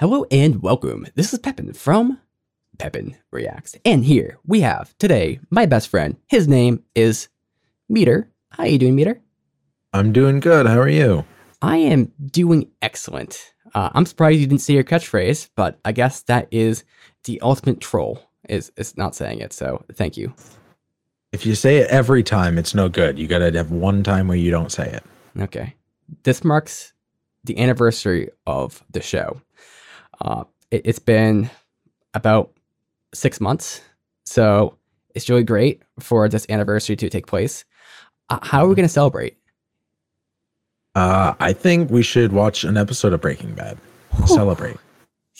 Hello and welcome. This is Pepin from Pepin Reacts. And here we have today my best friend. His name is Meader. How are you doing, Meader? I'm doing good. How are you? I am doing excellent. Uh, I'm surprised you didn't say your catchphrase, but I guess that is the ultimate troll. Is is not saying it, so thank you. If you say it every time, it's no good. You gotta have one time where you don't say it. Okay. This marks the anniversary of the show. Uh, it, has been about six months. So it's really great for this anniversary to take place. Uh, how are we going to celebrate? Uh, I think we should watch an episode of Breaking Bad. Celebrate.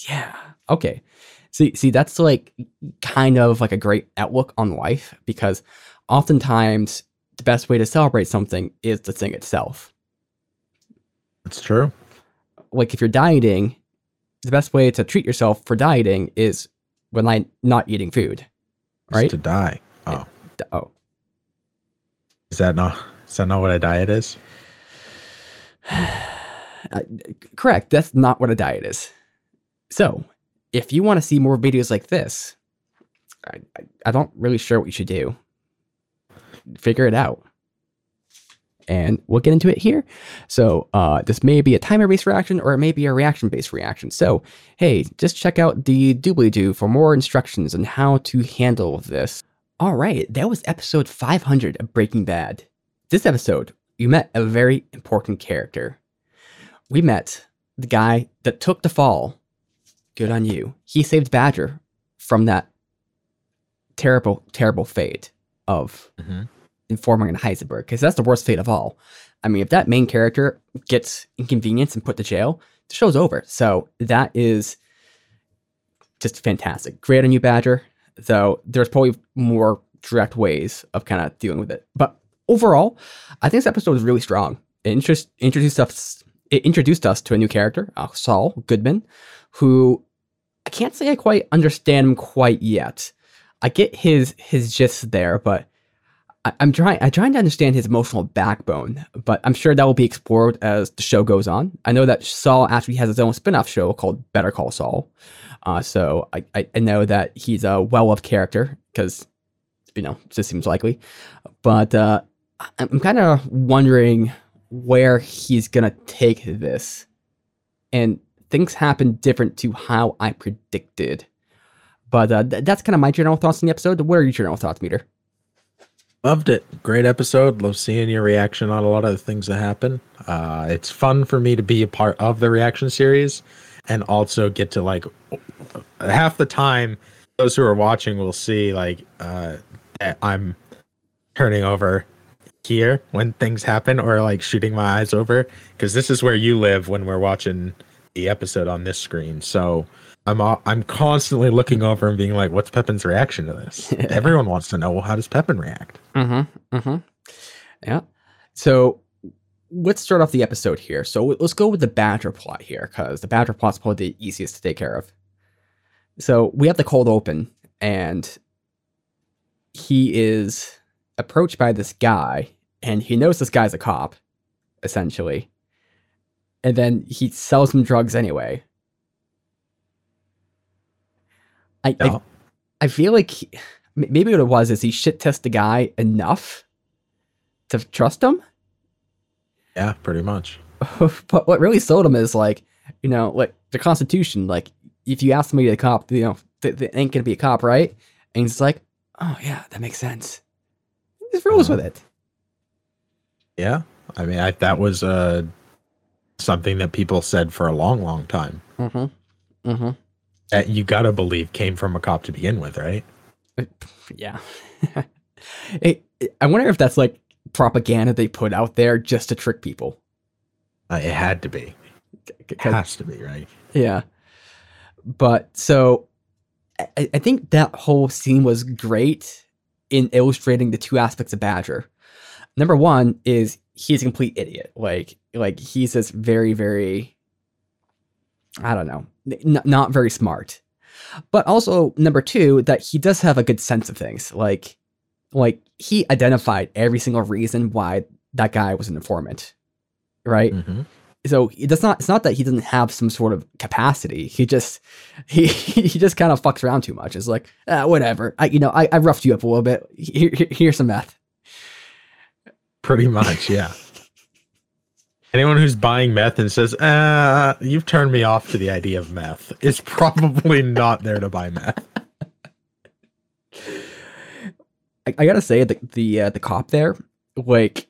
Yeah. Okay. See, see, that's like kind of like a great outlook on life because oftentimes the best way to celebrate something is the thing itself. That's true. Like if you're dieting, the best way to treat yourself for dieting is when I'm not eating food, right? to die. Oh, oh, is that not? Is that not what a diet is? uh, correct. That's not what a diet is. So, if you want to see more videos like this, I, I, I don't really sure what you should do. Figure it out. And we'll get into it here. So, uh, this may be a timer based reaction or it may be a reaction based reaction. So, hey, just check out the doobly doo for more instructions on how to handle this. All right, that was episode 500 of Breaking Bad. This episode, you met a very important character. We met the guy that took the fall Good on you. He saved Badger from that terrible, terrible fate of mm-hmm. Informing in Heisenberg, because that's the worst fate of all. I mean, if that main character gets inconvenienced and put to jail, the show's over. So that is just fantastic. Great on you, Badger. Though there's probably more direct ways of kind of dealing with it. But overall, I think this episode was really strong. It introduced us, it introduced us to a new character, uh, Saul Goodman, who I can't say I quite understand him quite yet. I get his his gist there, but I, am trying I'm trying to understand his emotional backbone. But I'm sure that will be explored as the show goes on. I know that Saul actually has his own spin-off show called Better Call Saul. Uh, so I, I know that he's a well-loved character because you know just seems likely. But uh, I'm kind of wondering where he's gonna take this, and things happen different to how I predicted. But uh, th- that's kind of my general thoughts on the episode. What are your general thoughts, Meader? Loved it. Great episode. Love seeing your reaction on a lot of the things that happen. Uh, it's fun for me to be a part of the reaction series and also get to like half the time those who are watching will see like uh, I'm turning over here when things happen or like shooting my eyes over because this is where you live when we're watching the episode on this screen. So I'm I'm constantly looking over and being like, "What's Pepin's reaction to this?" Everyone wants to know. Well, how does Pepin react? Mm-hmm. Mm-hmm. Yeah. So let's start off the episode here. So let's go with the Badger plot here, because the Badger plot's probably the easiest to take care of. So we have the cold open, and he is approached by this guy, and he knows this guy's a cop, essentially and then he sells some drugs anyway. I I, I, feel like he, maybe what it was is he shit test the guy enough to trust him. Yeah, pretty much. but what really sold him is like, you know, like the Constitution. Like, if you ask somebody to cop, you know, they, they ain't gonna be a cop, right? And he's like, oh yeah, that makes sense. He just rolls with it. Yeah, I mean, I, that was uh something that people said for a long, long time. Mm-hmm. Mm-hmm. That you gotta believe came from a cop to begin with, right? Yeah. it, it, I wonder if that's like propaganda they put out there just to trick people. Uh, it had to be. It has to be, right? Yeah. But so I, I think that whole scene was great in illustrating the two aspects of Badger. Number one is he's a complete idiot. Like like he's just very very I don't know, n- not very smart. But also number 2 that he does have a good sense of things. Like like he identified every single reason why that guy was an informant. Right? Mm-hmm. so it's not it's not that he doesn't have some sort of capacity. He just he he just kind of fucks around too much. It's like ah, whatever. I you know I, I roughed you up a little bit. Here, here, here's some math. Pretty much, yeah. Anyone who's buying meth and says, uh, you've turned me off to the idea of meth is probably not there to buy meth. I, I gotta say the the uh, the cop there, like,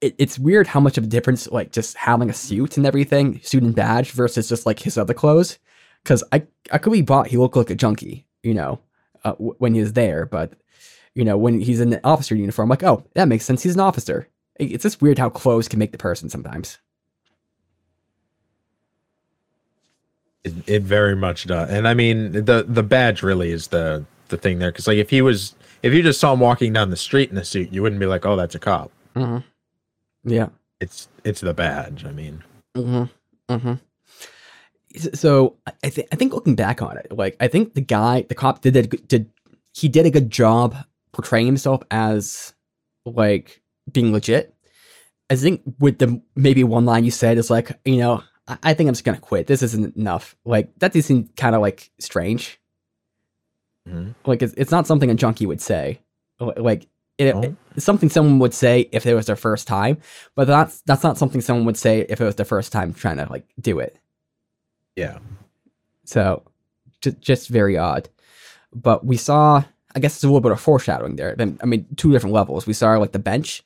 it, it's weird how much of a difference like just having a suit and everything, suit and badge versus just like his other clothes. Because I I could be bought he looked like a junkie, you know, uh, w- when he was there, but you know when he's in the officer uniform, like oh that makes sense, he's an officer. It- It's just weird how clothes can make the person sometimes. It, it very much does. And I mean, the the badge really is the the thing there. Because like, if he was, if you just saw him walking down the street in a suit, you wouldn't be like, oh, that's a cop. Mm-hmm. Yeah. It's it's the badge. I mean, Mm-hmm. Mm-hmm. So I I think I think looking back on it, like I think the guy, the cop did a did he did a good job portraying himself as like being legit. I think with the maybe one line you said is like, you know, I, I think I'm just gonna quit. This isn't enough. Like that does seem kind of like strange. Mhm. Like it's, it's not something a junkie would say. Like it, Oh. it's something someone would say if it was their first time, but that's that's not something someone would say if it was their first time trying to like do it. yeah. So just just very odd. But we saw, I guess it's a little bit of foreshadowing there. Then I mean, two different levels. We saw like the bench,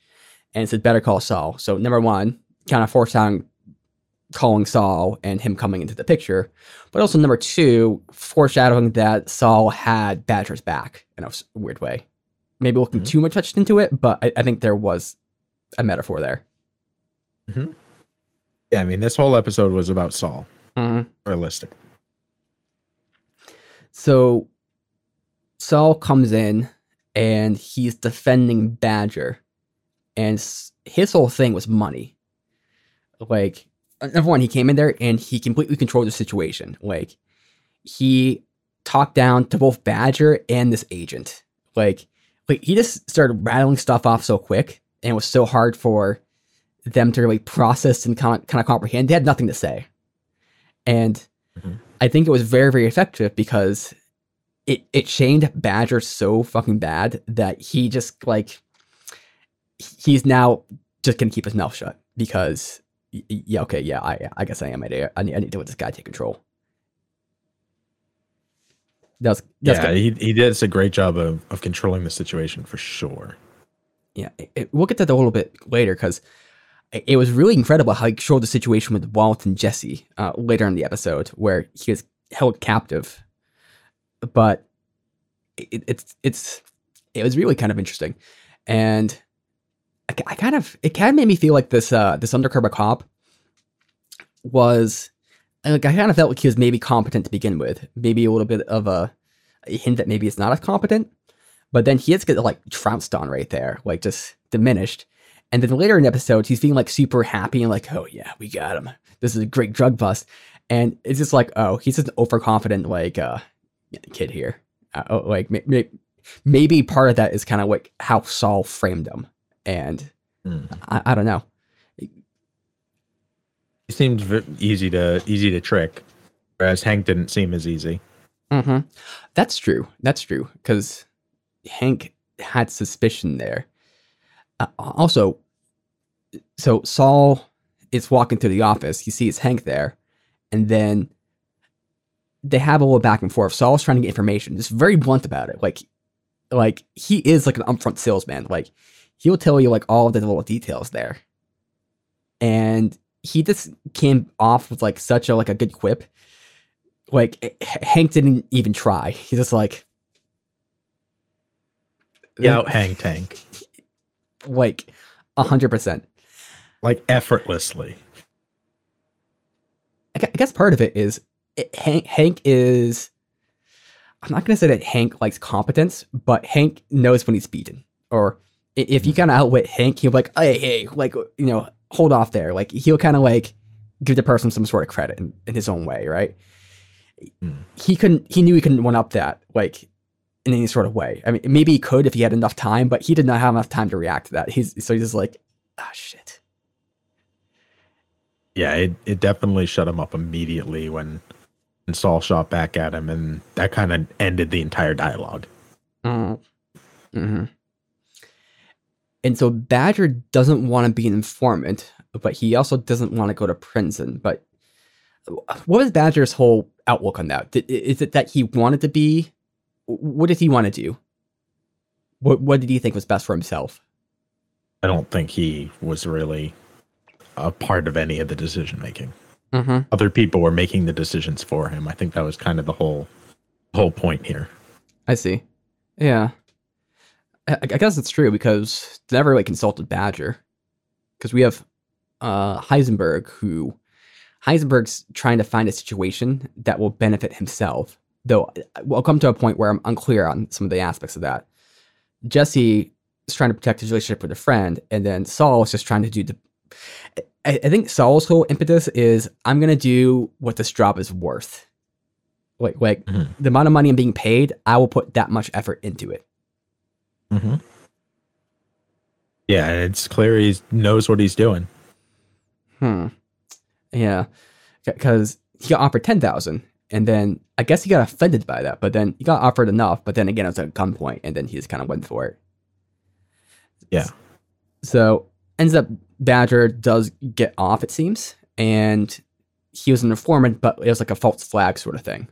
and it said Better Call Saul. So number one, kind of foreshadowing calling Saul and him coming into the picture, but also number two, foreshadowing that Saul had Badger's back in a weird way. Maybe looking Mhm. too much touched into it, but I, I think there was a metaphor there. Yeah, I mean, this whole episode was about Saul. Mm-hmm. Realistic. So Saul comes in and he's defending Badger, and his whole thing was money. Like, uh, number one, he came in there and he completely controlled the situation. Like, he talked down to both Badger and this agent. Like, like he just started rattling stuff off so quick, and it was so hard for them to really process and kind of kind of comprehend. They had nothing to say, and Mhm. I think it was very very effective because it it shamed Badger so fucking bad that he just like he's now just gonna keep his mouth shut because yeah okay yeah I I guess I am I need I need, I need to let this guy take control. That's that's yeah, good. he, he did a great job of, of controlling the situation for sure. yeah, it- it- we'll get to that a little bit later because it, it was really incredible how he controlled the situation with Walt and Jesse uh, later in the episode, where he was held captive. But it, it's it's it was really kind of interesting, and I, kind of it kind of made me feel like this uh, this undercover cop was like I kind of felt like he was maybe competent to begin with, maybe a little bit of a, a hint that maybe it's not as competent. But then he gets get like trounced on right there, like just diminished. And then later in the episode, he's feeling like super happy and like, oh yeah, we got him. This is a great drug bust. And it's just like, oh, he's just an overconfident like uh kid here. Uh, oh, like may- may- maybe part of that is kind of like how Saul framed him. And Hmm. I, I don't know. He seemed easy to easy to trick, whereas Hank didn't seem as easy. hmm That's true. That's true. Because Hank had suspicion there. Uh, also, so Saul is walking through the office. He sees Hank there, and then they have a little back and forth. Saul's trying to get information, just very blunt about it. Like, like he is like an upfront salesman. Like he'll tell you like all of the little details there, and he just came off with like such a like a good quip like Hank didn't even try. He's just like, Yeah, Hank Tank, like a hundred percent. like effortlessly. I gu- I guess part of it is it, Hank. Hank is. I'm not gonna say that Hank likes competence, but Hank knows when he's beaten. Or if you kind of outwit Hank, he'll be like, "Hey, hey, like you know, hold off there." Like he'll kind of like give the person some sort of credit in, in his own way, right? Hmm. He couldn't. He knew he couldn't one up that like in any sort of way. I mean, maybe he could if he had enough time, but he did not have enough time to react to that. He's so he's just like, ah, shit. Yeah, it, it definitely shut him up immediately when, when Saul shot back at him, and that kind of ended the entire dialogue. Mm. hmm And so Badger doesn't want to be an informant, but he also doesn't want to go to prison. But what was Badger's whole outlook on that? Did- Is it that he wanted to be? What did he want to do? What What did he think was best for himself? I don't think he was really a part of any of the decision making. Mm-hmm. Other people were making the decisions for him. I think that was kind of the whole whole point here. I see. Yeah. I, I guess it's true because they never really consulted Badger. Because we have uh, Heisenberg, who Heisenberg's trying to find a situation that will benefit himself. Though I'll come to a point where I'm unclear on some of the aspects of that. Jesse is trying to protect his relationship with a friend, and then Saul is just trying to do the. I, I think Saul's whole impetus is I'm gonna do what this job is worth. Like, like Mhm. the amount of money I'm being paid, I will put that much effort into it. Mm-hmm. Yeah, it's clear he knows what he's doing. Hmm. Yeah, because he got offered ten thousand, and then I guess he got offended by that. But then he got offered enough. But then again, it was at gunpoint, and then he just kind of went for it. Yeah. So ends up Badger does get off, it seems, and he was an informant, but it was like a false flag sort of thing.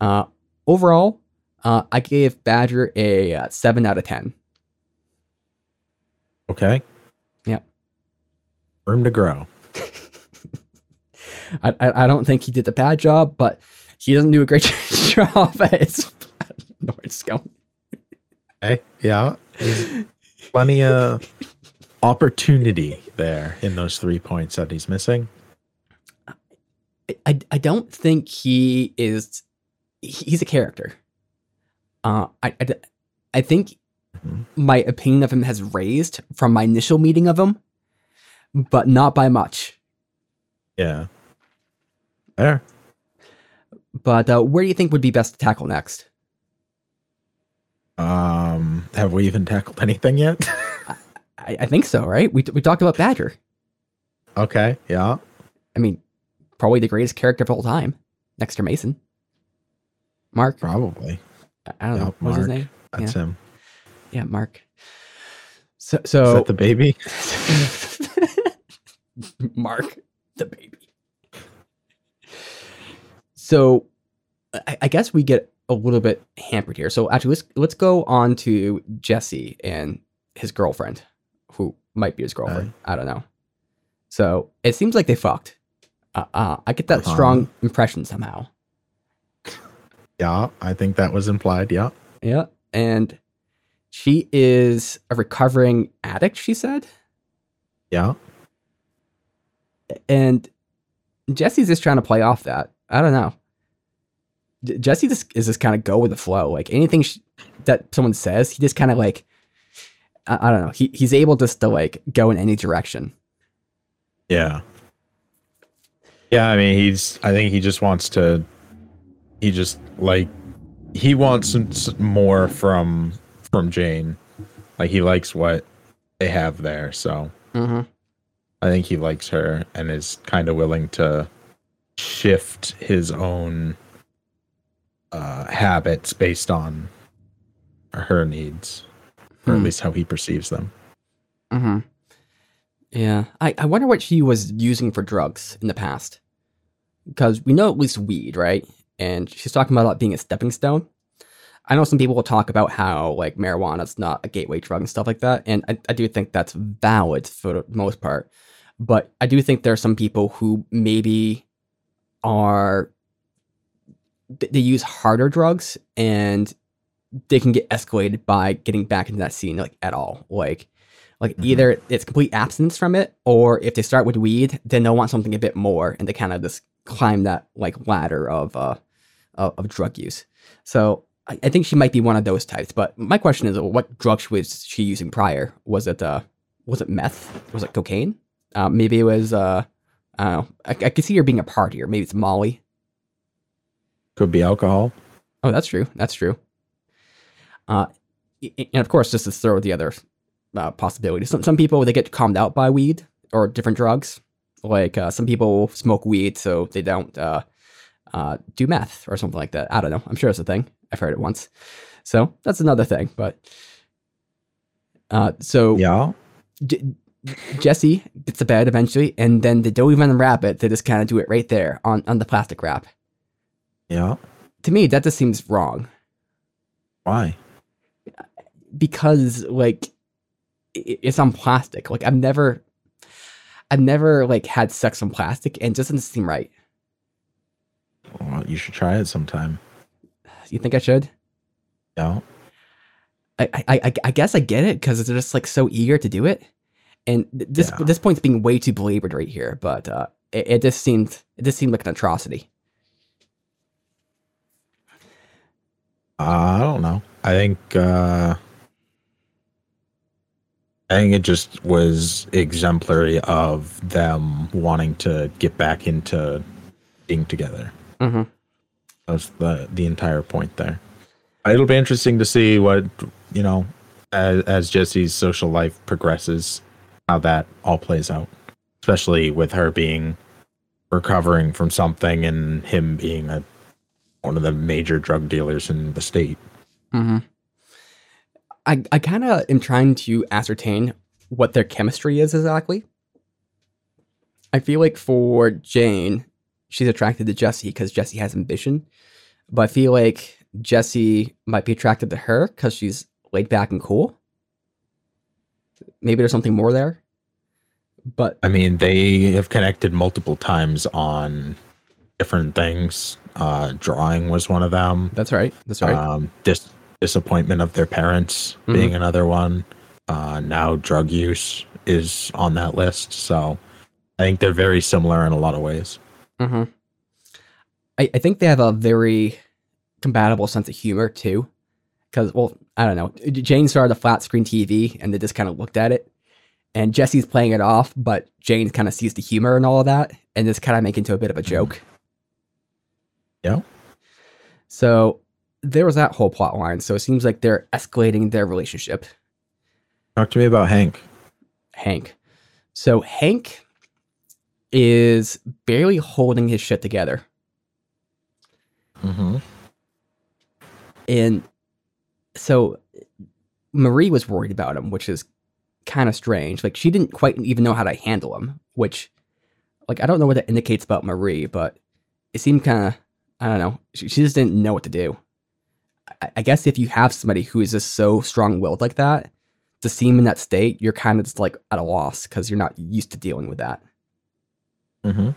Uh, overall, uh, I gave Badger a uh, seven out of ten. Okay. Yep. Room to grow. I, I I don't think he did a bad job, but he doesn't do a great job at his North going. Okay. Yeah. There's plenty of opportunity there in those three points that he's missing. I, I don't think he is he's a character. Uh, I, I, I think Mhm. my opinion of him has raised from my initial meeting of him, but not by much. Yeah. There. But uh, where do you think would be best to tackle next? Um, have we even tackled anything yet? I, I think so, right? We, we talked about Badger. okay. Yeah. I mean, probably the greatest character of all time, next to Mason. Mark, Probably. I I don't know Yep, what was his name. That's him. Yeah, Mark. So, Is that the baby? Mark, the baby. So, I, I guess we get a little bit hampered here. So, actually, let's let's go on to Jesse and his girlfriend, who might be his girlfriend. I don't know. So it seems like they fucked. Uh, uh, I get that Uh-huh. strong impression somehow. Yeah. I think that was implied. Yeah. Yeah, and she is a recovering addict. She said. Yeah. and Jesse's just trying to play off that. I don't know. Jesse just is just kind of go with the flow. Like anything sh- that someone says, he just kind of like I, I don't know. He he's able just to like go in any direction. Yeah. Yeah, I mean, he's. I think he just wants to. He just like he wants some, more from from Jane. Like he likes what they have there, so Mm-hmm. I think he likes her and is kind of willing to shift his own uh, habits based on her needs, or at Hmm. least how he perceives them. Mm-hmm. Yeah, I I wonder what she was using for drugs in the past, because we know at least weed, right? And she's talking about it being a stepping stone. I know some people will talk about how like marijuana is not a gateway drug and stuff like that, and I, I do think that's valid for the most part. But I do think there are some people who maybe are they use harder drugs and they can get escalated by getting back into that scene like at all. Like like Mhm. either it's complete abstinence from it, or if they start with weed, then they'll want something a bit more, and they kind of just climb that like ladder of uh of, of drug use. So I, I think she might be one of those types. But my question is, what drugs was she using prior? Was it uh was it meth? Was it cocaine? Uh, maybe it was uh I don't know. I, I could see her being a partier. Maybe it's Molly. Could be alcohol. Oh, that's true. That's true. Uh, and of course, just to throw the other uh, possibilities, some some people they get calmed out by weed, or different drugs. Like uh, some people smoke weed so they don't uh, uh, do meth or something like that. I don't know. I'm sure it's a thing. I've heard it once. So that's another thing. But uh, so Yeah. J- Jesse gets to bed eventually, and then they don't even unwrap it. They just kind of do it right there on, on the plastic wrap. Yeah. To me, that just seems wrong Why? because like it's on plastic. Like I've never, I've never like had sex on plastic, and it just doesn't seem right. Well, you should try it sometime. You think I should? No. I I, I, I guess I get it because they're just like so eager to do it, and this Yeah. this point's being way too belabored right here. But uh, it, it just seemed it just seemed like an atrocity. Uh, I don't know. I think uh I think it just was exemplary of them wanting to get back into being together. Mm-hmm. That's the the entire point there. It'll be interesting to see what you know as, as Jesse's social life progresses, how that all plays out, especially with her being recovering from something and him being a one of the major drug dealers in the state. Mm-hmm. I I kind of am trying to ascertain what their chemistry is exactly. I feel like for Jane, she's attracted to Jesse because Jesse has ambition, but I feel like Jesse might be attracted to her because she's laid back and cool. Maybe there's something more there, but I mean, they have connected multiple times on different things. Uh, drawing was one of them. that's right. That's right. Um, dis- disappointment of their parents Mhm. being another one. Uh, now drug use is on that list. So I think they're very similar in a lot of ways. Hmm I, I think they have a very compatible sense of humor too. Because, well, I don't know. Jane started a flat screen TV and they just kind of looked at it. And Jesse's playing it off, but Jane kind of sees the humor and all of that and just kind of make into a bit of a joke. Yeah. So there was that whole plot line. So it seems like they're escalating their relationship. Talk to me about Hank. Hank. So Hank is barely holding his shit together. Mm-hmm. And so Marie was worried about him, which is kind of strange. Like she didn't quite even know how to handle him, which like I don't know what that indicates about Marie, but it seemed kind of I don't know. She, she just didn't know what to do. I, I guess if you have somebody who is just so strong-willed like that, to see him in that state, you're kind of just like at a loss because you're not used to dealing with that. Mm-hmm.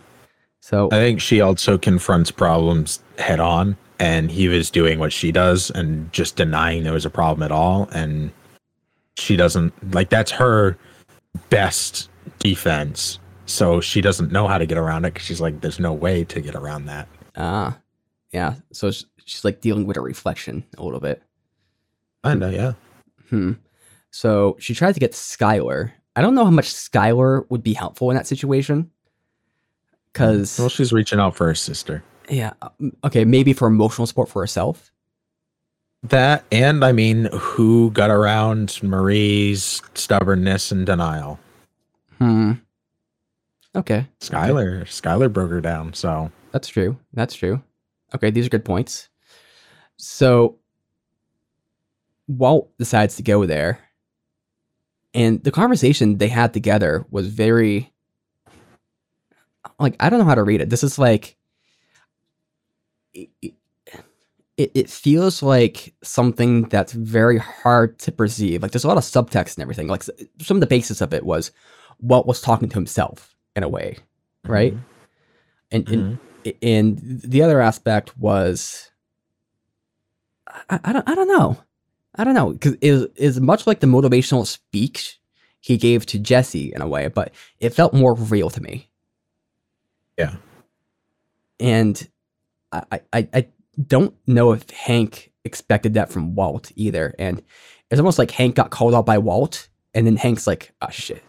So I think she also confronts problems head on, and he was doing what she does and just denying there was a problem at all. And she doesn't like that's her best defense. So she doesn't know how to get around it because she's like, there's no way to get around that. ah, yeah. So sh- she's like dealing with a reflection a little bit. I know, yeah. Hmm. So she tried to get Skyler. I don't know how much Skyler would be helpful in that situation. Cause Well, she's reaching out for her sister. yeah, um, okay, maybe for emotional support for herself. That and I mean, who got around Marie's stubbornness and denial? Hmm. Okay, Skyler. Skyler broke her down. So that's true. That's true. Okay, these are good points. So Walt decides to go there, and the conversation they had together was very like I don't know how to read it. This is like it, it, it feels like something that's very hard to perceive. Like there's a lot of subtext and everything. Like some of the basis of it was Walt was talking to himself in a way, mm-hmm. right? And and mm-hmm. and the other aspect was I, I don't I don't know. I don't know because is is much like the motivational speech he gave to Jesse in a way, but it felt more real to me. Yeah. And I I, I- don't know if Hank expected that from Walt either. And it's almost like Hank got called out by Walt, and then Hank's like, oh shit,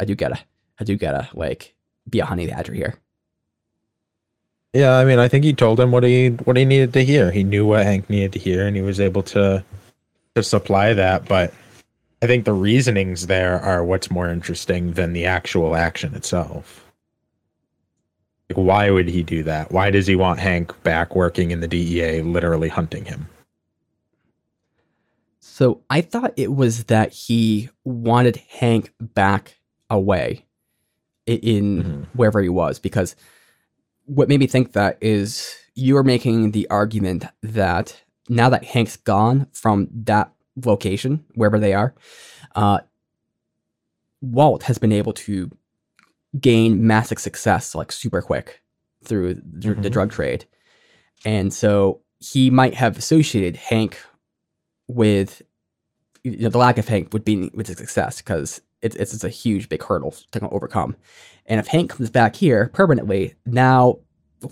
I do gotta I do gotta like be a honey badger here. Yeah, I mean, I think he told him what he what he needed to hear. He knew what Hank needed to hear, and he was able to to supply that. But I think the reasonings there are what's more interesting than the actual action itself. Like, why would he do that? Why does he want Hank back working in the DEA, literally hunting him? So I thought it was that he wanted Hank back away in Mhm. wherever he was because what made me think that is you are making the argument that now that Hank's gone from that location, wherever they are, uh, Walt has been able to gain massive success like super quick through the, the Mhm. drug trade. And so he might have associated Hank with you know, the lack of Hank would be with his success because it's it's it's a huge big hurdle to overcome. And if Hank comes back here permanently, now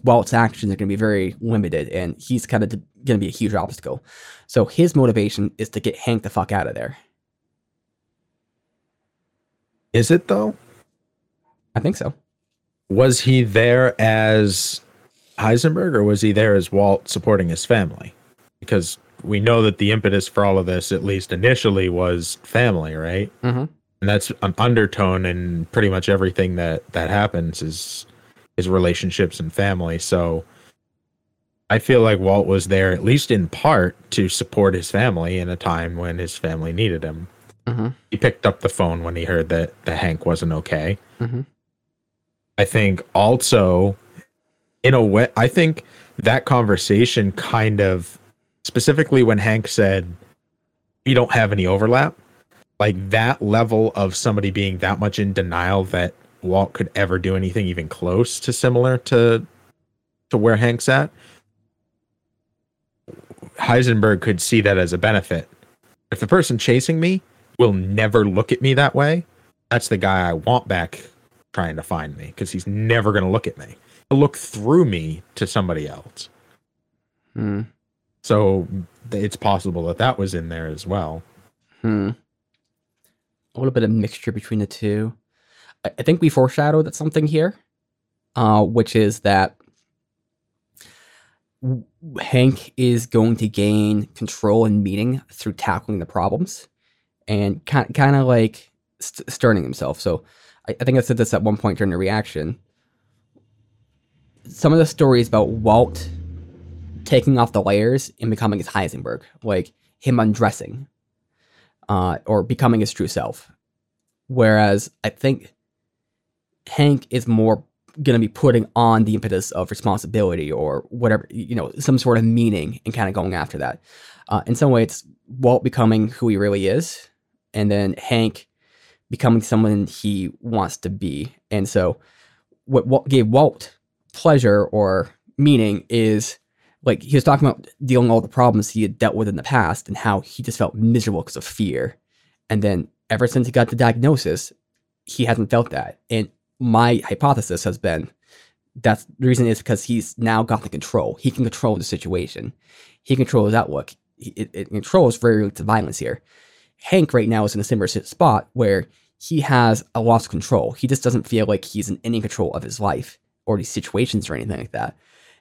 Walt's actions are going to be very limited, and he's kind of going to be a huge obstacle. So his motivation is to get Hank the fuck out of there. Is it though? I think so. Was he there as Heisenberg or was he there as Walt supporting his family? Because we know that the impetus for all of this, at least initially, was family, right? Mm-hmm. And that's an undertone in pretty much everything that that happens is is relationships and family. So I feel like Walt was there at least in part to support his family in a time when his family needed him. Mm-hmm. He picked up the phone when he heard that the Hank wasn't okay. Mhm. I think also, in a way, I think that conversation kind of specifically when Hank said, "We don't have any overlap," like that level of somebody being that much in denial that Walt could ever do anything even close to similar to to where Hank's at. Heisenberg could see that as a benefit. If the person chasing me will never look at me that way, that's the guy I want back trying to find me because he's never going to look at me. He'll look through me to somebody else. Hmm. So it's possible that that was in there as well. Hmm. A little bit of mixture between the two. I, I think we foreshadowed that something here, uh, which is that w- Hank is going to gain control and meaning through tackling the problems and kind kind of like st- sterning himself. So I, I think I said this at one point during the reaction. Some of the stories about Walt taking off the layers and becoming his Heisenberg, like him undressing uh, or becoming his true self. Whereas I think Hank is more going to be putting on the impetus of responsibility or whatever, you know, some sort of meaning and kind of going after that. Uh, in some way, it's Walt becoming who he really is, and then Hank becoming someone he wants to be. And so, what, what gave Walt pleasure or meaning is like he was talking about dealing all the problems he had dealt with in the past and how he just felt miserable because of fear. And then ever since he got the diagnosis, he hasn't felt that. And my hypothesis has been that's the reason is because he's now got the control. He can control the situation. He controls outlook. It, it controls very to violence here. Hank right now is in a similar spot where he has a loss of control. He just doesn't feel like he's in any control of his life or these situations or anything like that.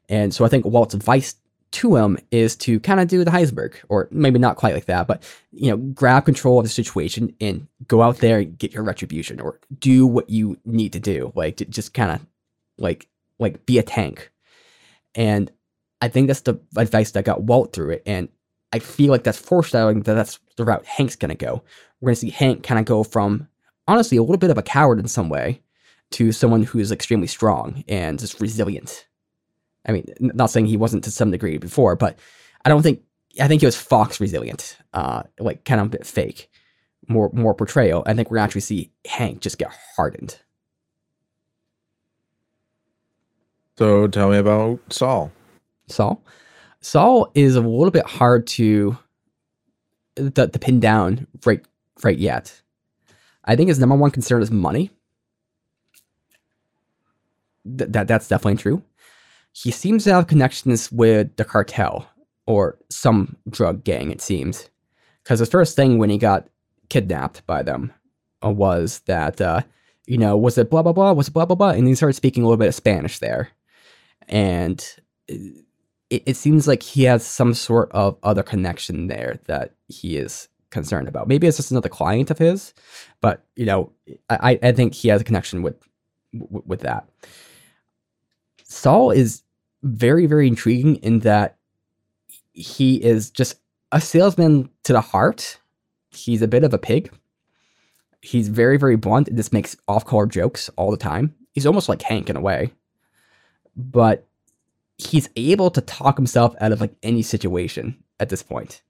And so I think Walt's advice to him is to kind of do the Heisenberg, or maybe not quite like that, but you know, grab control of the situation and go out there and get your retribution, or do what you need to do. Like just kind of like like be a tank. And I think that's the advice that got Walt through it. And I feel like that's foreshadowing that that's the route Hank's gonna go. We're gonna see Hank kind of go from honestly a little bit of a coward in some way to someone who's extremely strong and just resilient. I mean, not saying he wasn't to some degree before, but I don't think I think he was Fox resilient, uh, like kind of a bit fake, more more portrayal. I think we're gonna actually see Hank just get hardened. So tell me about Saul. Saul, Saul is a little bit hard to to, to pin down right right yet. I think his number one concern is money. Th- that that's definitely true. He seems to have connections with the cartel or some drug gang. It seems because the first thing when he got kidnapped by them uh, was that uh, you know was it blah blah blah was it blah blah blah, and he started speaking a little bit of Spanish there, and it, it seems like he has some sort of other connection there that he is concerned about. Maybe it's just another client of his, but you know, I, I think he has a connection with with that. Saul is very, very intriguing in that he is just a salesman to the heart. He's a bit of a pig. He's very, very blunt and just makes off color jokes all the time. He's almost like Hank in a way. But he's able to talk himself out of like any situation at this point.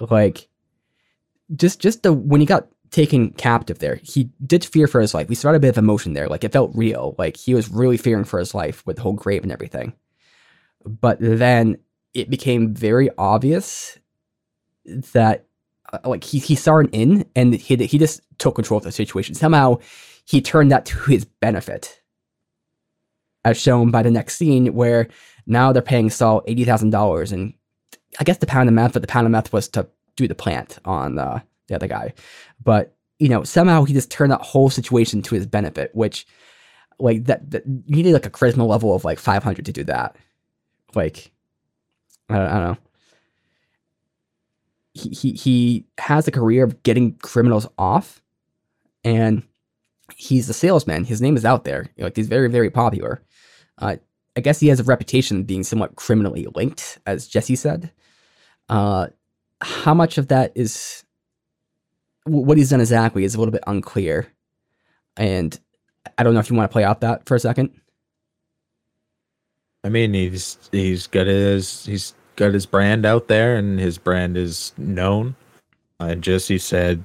Like just just the when he got taken captive there, he did fear for his life. We saw a bit of emotion there. Like it felt real. Like he was really fearing for his life with the whole grave and everything. But then it became very obvious that uh, like he, he saw an in and he, he just took control of the situation. Somehow he turned that to his benefit. As shown by the next scene where now they're paying Saul $80,000 and I guess the pound of meth, but the pound of meth was to do the plant on uh, the other guy. But you know, somehow he just turned that whole situation to his benefit, which like that, that you need like a charisma level of like 500 to do that. Like, I don't, I don't know. He, he he has a career of getting criminals off, and he's a salesman. His name is out there. Like he's very very popular. Uh, I guess he has a reputation being somewhat criminally linked, as Jesse said. Uh, how much of that is what he's done exactly is a little bit unclear. And I don't know if you want to play out that for a second. I mean, he's he's got his he's got his brand out there, and his brand is known. And Jesse said,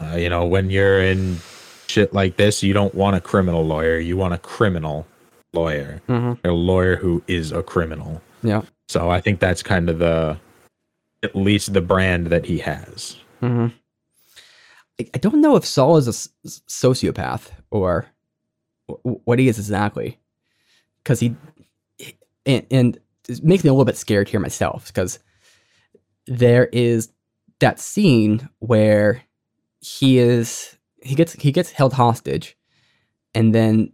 uh, you know, when you're in shit like this, you don't want a criminal lawyer. You want a criminal lawyer, mm-hmm. a lawyer who is a criminal. Yeah. So I think that's kind of the, at least the brand that he has. Mm-hmm. I don't know if Saul is a sociopath or what he is exactly, because he and, and it makes me a little bit scared here myself because there is that scene where he is he gets he gets held hostage, and then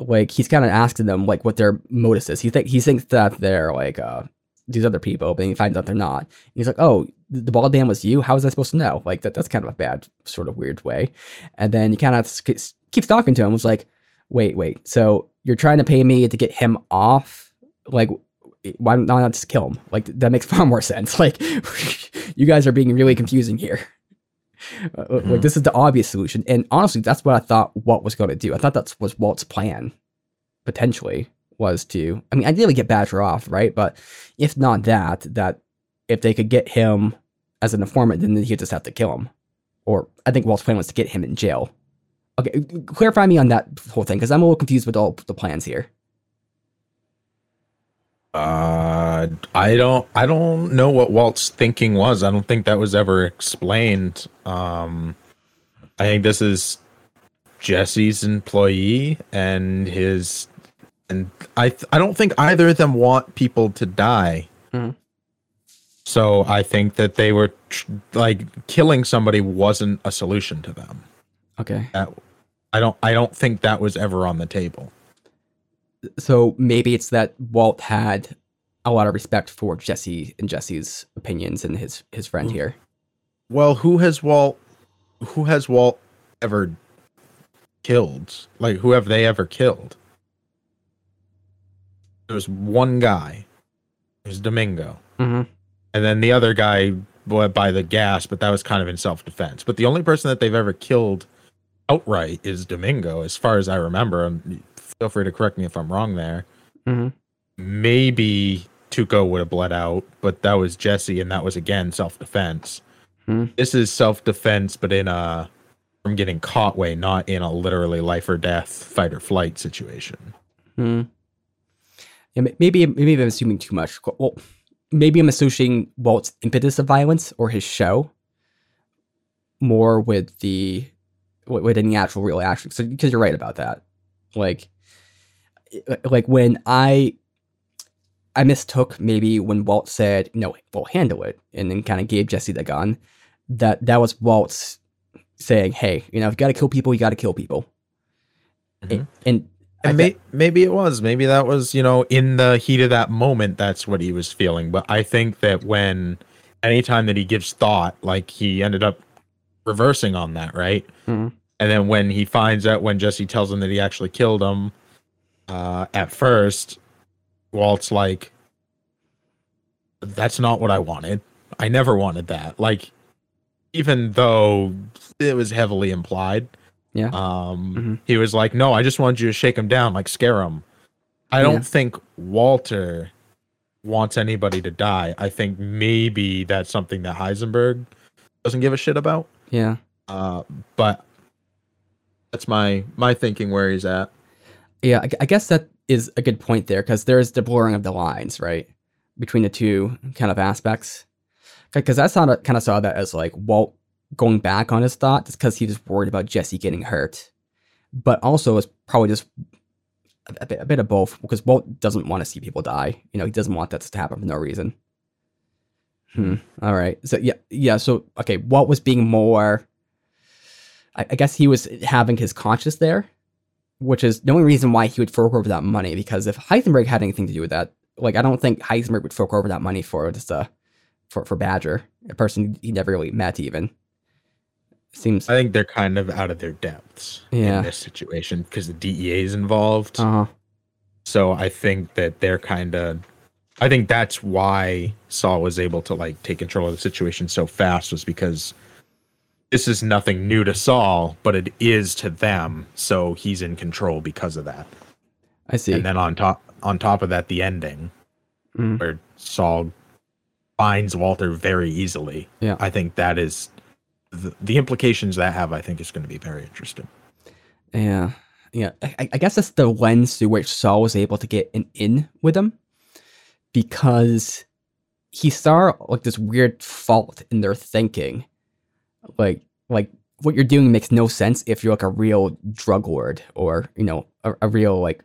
like he's kind of asking them like what their modus is. He think he thinks that they're like uh these other people, but he finds out they're not. And he's like, "Oh, the ball dam was you. How was I supposed to know?" Like that. That's kind of a bad, sort of weird way. And then he kind of keeps talking to him. Was like, "Wait, wait. So you're trying to pay me to get him off? Like, why not just kill him? Like that makes far more sense. Like, you guys are being really confusing here." Uh, mm-hmm. Like this is the obvious solution, and honestly, that's what I thought Walt was going to do. I thought that was Walt's plan, potentially was to, I mean, ideally get Badger off, right? But if not that, that if they could get him as an informant, then he'd just have to kill him. Or I think Walt's plan was to get him in jail. Okay, clarify me on that whole thing because I'm a little confused with all the plans here. Uh, I don't, I don't know what Walt's thinking was. I don't think that was ever explained. Um, I think this is Jesse's employee and his and I th- I don't think either of them want people to die. Mm-hmm. So I think that they were tr- like killing somebody wasn't a solution to them. Okay. That, I don't I don't think that was ever on the table. So maybe it's that Walt had a lot of respect for Jesse and Jesse's opinions and his his friend here. Well, who has Walt who has Walt ever killed? Like who have they ever killed? there was one guy. It was Domingo. Mm-hmm. And then the other guy went by the gas, but that was kind of in self defense. But the only person that they've ever killed outright is Domingo, as far as I remember. And feel free to correct me if I'm wrong there. Mm-hmm. Maybe Tuco would have bled out, but that was Jesse, and that was again self defense. Mm-hmm. This is self defense, but in a from getting caught way, not in a literally life or death fight or flight situation. Mm-hmm yeah, maybe maybe I'm assuming too much. Well, maybe I'm associating Walt's impetus of violence or his show more with the with any actual real action. So because you're right about that, like like when I I mistook maybe when Walt said no, we'll handle it, and then kind of gave Jesse the gun. That that was Walt's saying, hey, you know, if you got to kill people, you got to kill people. Mm-hmm. And, and and may, maybe it was. Maybe that was, you know, in the heat of that moment, that's what he was feeling. But I think that when anytime that he gives thought, like he ended up reversing on that, right? Mhm. And then when he finds out when Jesse tells him that he actually killed him, uh, at first, Walt's like, "That's not what I wanted. I never wanted that." Like, even though it was heavily implied, Yeah. um, Mhm. he was like, "No, I just wanted you to shake him down, like scare him." I don't Yeah. think Walter wants anybody to die. I think maybe that's something that Heisenberg doesn't give a shit about. Yeah. Uh, but that's my my thinking where he's at. Yeah, I, I guess that is a good point there because there's the blurring of the lines, right, between the two kind of aspects. Because I saw kind of saw that as like Walt going back on his thought just because he was worried about Jesse getting hurt, but also it's probably just a, a bit, a bit of both because Walt doesn't want to see people die. You know, he doesn't want that to happen for no reason. Hmm. All right. So yeah, yeah. So okay, Walt was being more. I, I guess he was having his conscience there which is the only reason why he would fork over that money. Because if Heisenberg had anything to do with that, like I don't think Heisenberg would fork over that money for just a for for Badger, a person he never really met even. Seems I think they're kind of out of their depths Yeah. in this situation because the DEA is involved. uh So I think that they're kind of. I think that's why Saul was able to like take control of the situation so fast was because this is nothing new to Saul, but it is to them. So he's in control because of that. I see. And then on top on top of that, the ending Mhm. where Saul finds Walter very easily. Yeah. I think that is the, the implications that have. I think is going to be very interesting. Yeah, yeah. I, I guess that's the lens through which Saul was able to get an in with him, because he saw like this weird fault in their thinking, like like what you're doing makes no sense if you're like a real drug lord or you know a, a real like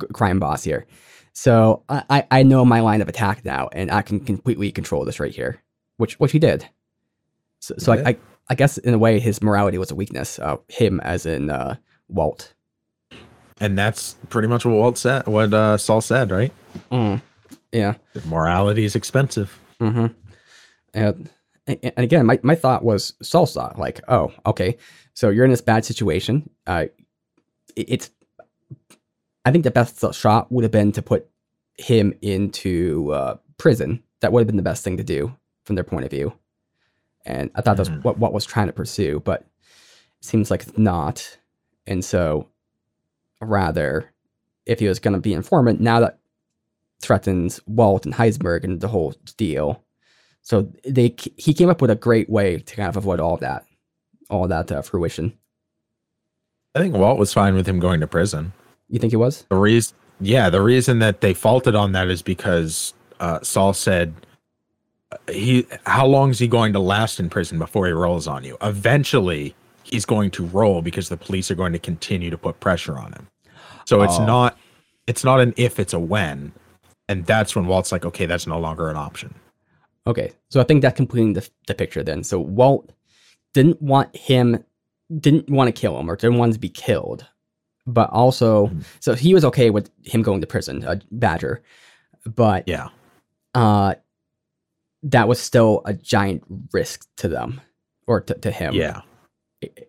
g- crime boss here. So I, I know my line of attack now, and I can completely control this right here, which which he did. So, so Yeah. I, I I guess in a way his morality was a weakness. Uh, him as in uh, Walt. And that's pretty much what Walt said. What uh, Saul said, right? Mm. Yeah. Morality is expensive. Mm-hmm. And, and again, my, my thought was salsa. like, oh, okay, so you're in this bad situation. Uh, it- it's, I think the best shot would have been to put him into uh, prison. That would have been the best thing to do from their point of view. And I thought Mhm. that's what what was trying to pursue, but it seems like it's not. And so, rather, if he was going to be informant, now that threatens Walt and Heisenberg and the whole deal. So they he came up with a great way to kind of avoid all of that, all that uh, fruition. I think Walt was fine with him going to prison. You think he was? The reason, yeah, the reason that they faulted on that is because uh, Saul said uh, he, how long is he going to last in prison before he rolls on you? Eventually, he's going to roll because the police are going to continue to put pressure on him. So it's Oh. not, it's not an if, it's a when, and that's when Walt's like, okay, that's no longer an option. Okay, so I think that's completing the, the picture then. So Walt didn't want him, didn't want to kill him or didn't want to be killed, but also, Mhm. so he was okay with him going to prison, uh, Badger, but Yeah, uh, that was still a giant risk to them or to, to him. yeah,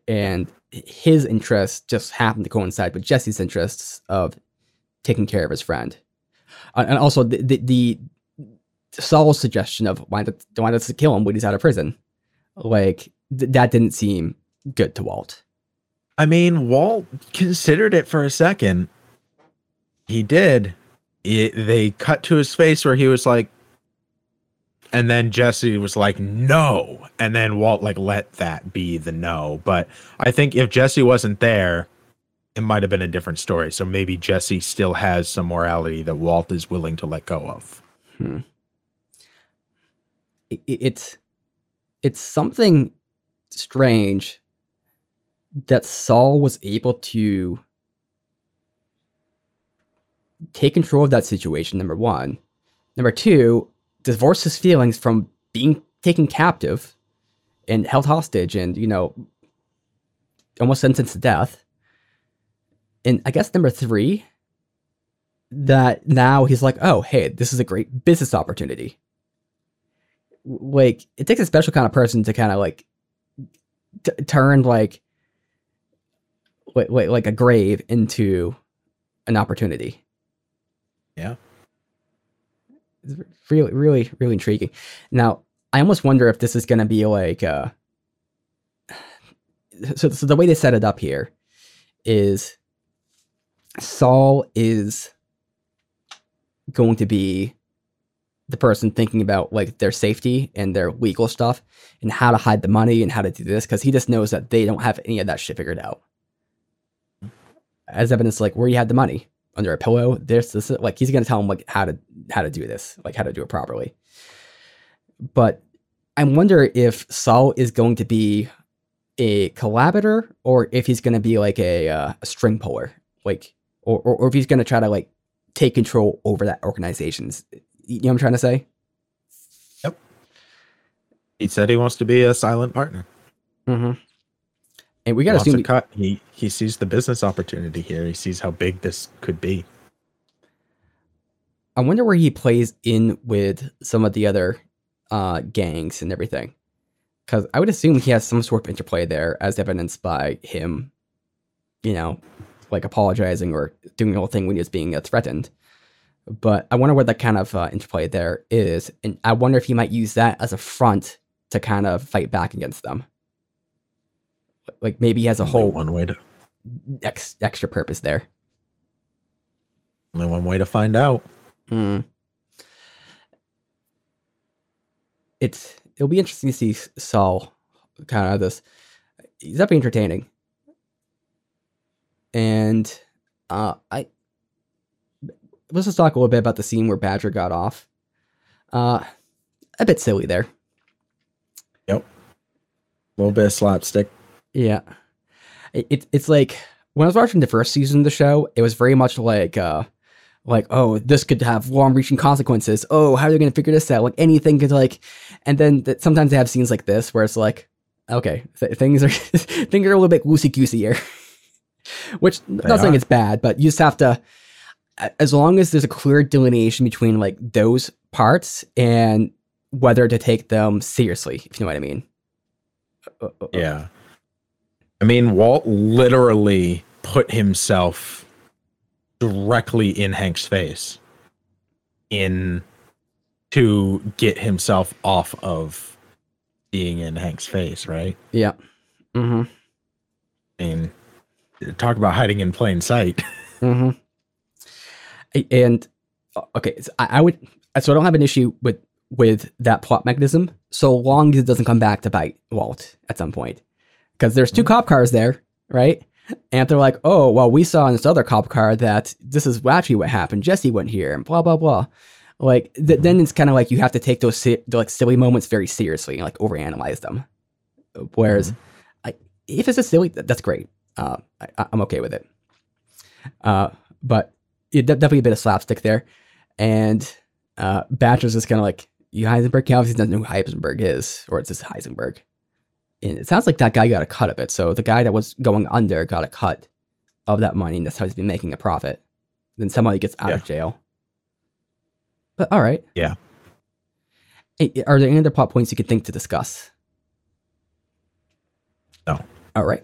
and his interests just happened to coincide with Jesse's interests of taking care of his friend, Uh, and also the the, the Saul's suggestion of why not why not to kill him when he's out of prison, like th- that didn't seem good to Walt. I mean, Walt considered it for a second. He did. It, they cut to his face where he was like, and then Jesse was like, no. And then Walt like let that be the no. But I think if Jesse wasn't there, it might have been a different story. So maybe Jesse still has some morality that Walt is willing to let go of. It, it- it's it's something strange that Saul was able to take control of that situation. Number one, number two, divorce his feelings from being taken captive and held hostage, and you know, almost sentenced to death. And I guess number three, that now he's like, oh, hey, this is a great business opportunity. Like it takes a special kind of person to kind of like t- turn like like, like like a grave into an opportunity. Yeah. It's really really really intriguing. Now, I almost wonder if this is going to be like uh so, so the way they set it up here is Saul is going to be the person thinking about like their safety and their legal stuff and how to hide the money and how to do this because he just knows that they don't have any of that shit figured out. As evidence, like where you had the money under a pillow, this, this, like he's gonna tell him like how to how to do this, like how to do it properly. But I wonder if Saul is going to be a collaborator or if he's going to be like a, uh, a string puller, like, or, or, or if he's going to try to like take control over that organization's. You know what I'm trying to say? Yep. He said he wants to be a silent partner. Mm-hmm. And we got to assume. cut. He he sees the business opportunity here. He sees how big this could be. I wonder where he plays in with some of the other uh, gangs and everything. Because I would assume he has some sort of interplay there, as evidenced by him, you know, like apologizing or doing the whole thing when he was being uh, threatened. But I wonder what that kind of uh, interplay there is. And I wonder if he might use that as a front to kind of fight back against them. Like maybe he has a Only whole one way to ex- extra purpose there. only one way to find out. Mm. It's it'll be interesting to see Saul kind of this. He's definitely entertaining, and uh, I let's just talk a little bit about the scene where Badger got off. Uh, a bit silly there. Yep. A little bit of slapstick. Yeah, it, it it's like when I was watching the first season of the show, it was very much like uh like oh this could have long-reaching consequences. Oh, how are they going to figure this out? Like anything could like, and then th- sometimes they have scenes like this where it's like okay th- things are things are a little bit loosey goosey here, which not saying it's bad, but you just have to as long as there's a clear delineation between like those parts and whether to take them seriously, if you know what I mean. Uh, uh, uh, Yeah. I mean, Walt literally put himself directly in Hank's face in to get himself off of being in Hank's face, right? Yeah. Mm-hmm. I mean, talk about hiding in plain sight. Mm-hmm. And uh, okay, so I, I would so I don't have an issue with with that plot mechanism so long as it doesn't come back to bite Walt at some point. Because there's 2 Mhm. cop cars there, right? And they're like, oh, well, we saw in this other cop car that this is actually what happened. Jesse went here and blah, blah, blah. Like, th- then it's kind of like you have to take those si- the, like silly moments very seriously and like overanalyze them. Whereas, I, if it's a silly, that's great. Uh, I, I- I'm okay with it. Uh, but yeah, definitely a bit of slapstick there. And uh, Badger's just kind of like, you Heisenberg? He obviously doesn't know who Heisenberg is, or it's just Heisenberg. And it sounds like that guy got a cut of it. So the guy that was going under got a cut of that money, and that's how he's been making a profit. Then somebody gets out of jail. But all right. Yeah. Are there any other plot points you could think to discuss? No. All right.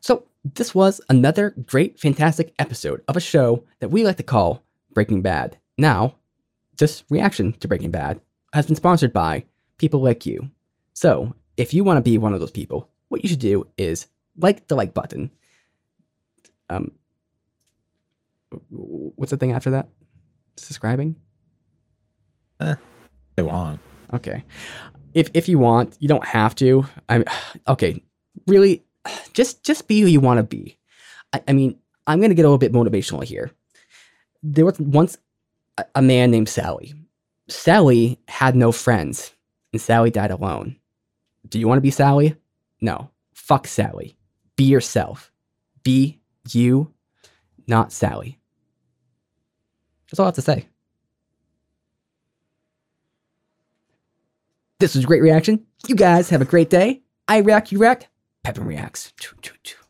So this was another great, fantastic episode of a show that we like to call Breaking Bad. Now, this reaction to Breaking Bad has been sponsored by people like you. So if you want to be one of those people, what you should do is like the like button. Um, what's the thing after that? Subscribing. They want. Okay. If if you want, you don't have to. I'm okay. Really, just just be who you want to be. I, I mean, I'm gonna get a little bit motivational here. There was once a, a man named Sally. Sally had no friends, and Sally died alone. Do you want to be Sally? No. Fuck Sally. Be yourself. Be you, not Sally. That's all I have to say. This was a great reaction. You guys have a great day. I react, you react. Pepin reacts. Choo, choo, choo.